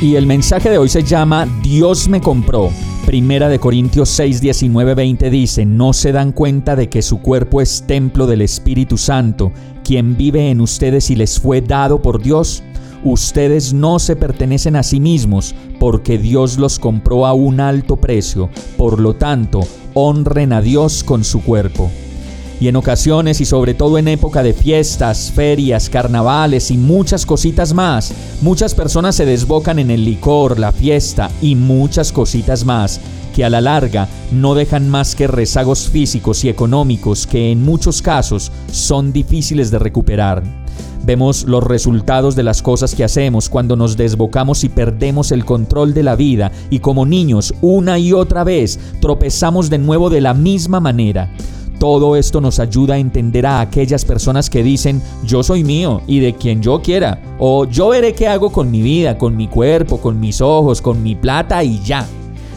Y el mensaje de hoy se llama Dios me compró. Primera de Corintios 6, 19, 20 dice, no se dan cuenta de que su cuerpo es templo del Espíritu Santo, quien vive en ustedes y les fue dado por Dios. Ustedes no se pertenecen a sí mismos, porque Dios los compró a un alto precio. Por lo tanto, honren a Dios con su cuerpo. Y en ocasiones y sobre todo en época de fiestas, ferias, carnavales y muchas cositas más, muchas personas se desbocan en el licor, la fiesta y muchas cositas más que a la larga no dejan más que rezagos físicos y económicos que en muchos casos son difíciles de recuperar. Vemos los resultados de las cosas que hacemos cuando nos desbocamos y perdemos el control de la vida y como niños una y otra vez tropezamos de nuevo de la misma manera. Todo esto nos ayuda a entender a aquellas personas que dicen yo soy mío y de quien yo quiera, o yo veré qué hago con mi vida, con mi cuerpo, con mis ojos, con mi plata y ya.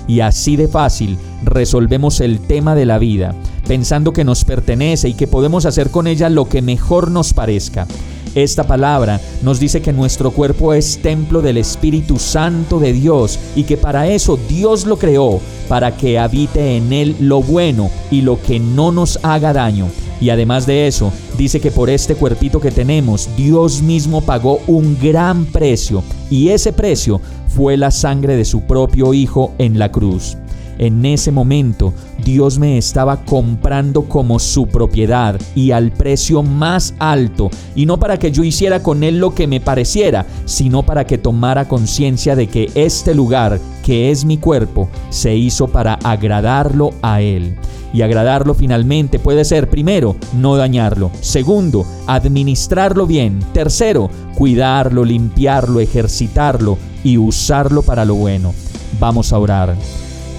Y así de fácil resolvemos el tema de la vida, pensando que nos pertenece y que podemos hacer con ella lo que mejor nos parezca. Esta palabra nos dice que nuestro cuerpo es templo del Espíritu Santo de Dios y que para eso Dios lo creó, para que habite en él lo bueno y lo que no nos haga daño. Y además de eso, dice que por este cuerpito que tenemos, Dios mismo pagó un gran precio y ese precio fue la sangre de su propio Hijo en la cruz. En ese momento Dios me estaba comprando como su propiedad y al precio más alto, y no para que yo hiciera con él lo que me pareciera, sino para que tomara conciencia de que este lugar, que es mi cuerpo, se hizo para agradarlo a él. Y agradarlo finalmente puede ser, primero, no dañarlo. Segundo, administrarlo bien. Tercero, cuidarlo, limpiarlo, ejercitarlo y usarlo para lo bueno. Vamos a orar.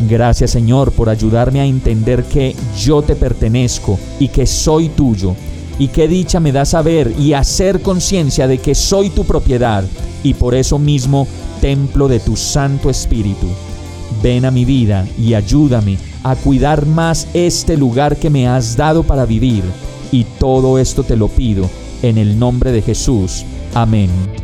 Gracias Señor por ayudarme a entender que yo te pertenezco y que soy tuyo. Y qué dicha me da saber y hacer conciencia de que soy tu propiedad y por eso mismo templo de tu Santo Espíritu. Ven a mi vida y ayúdame a cuidar más este lugar que me has dado para vivir. Y todo esto te lo pido en el nombre de Jesús. Amén.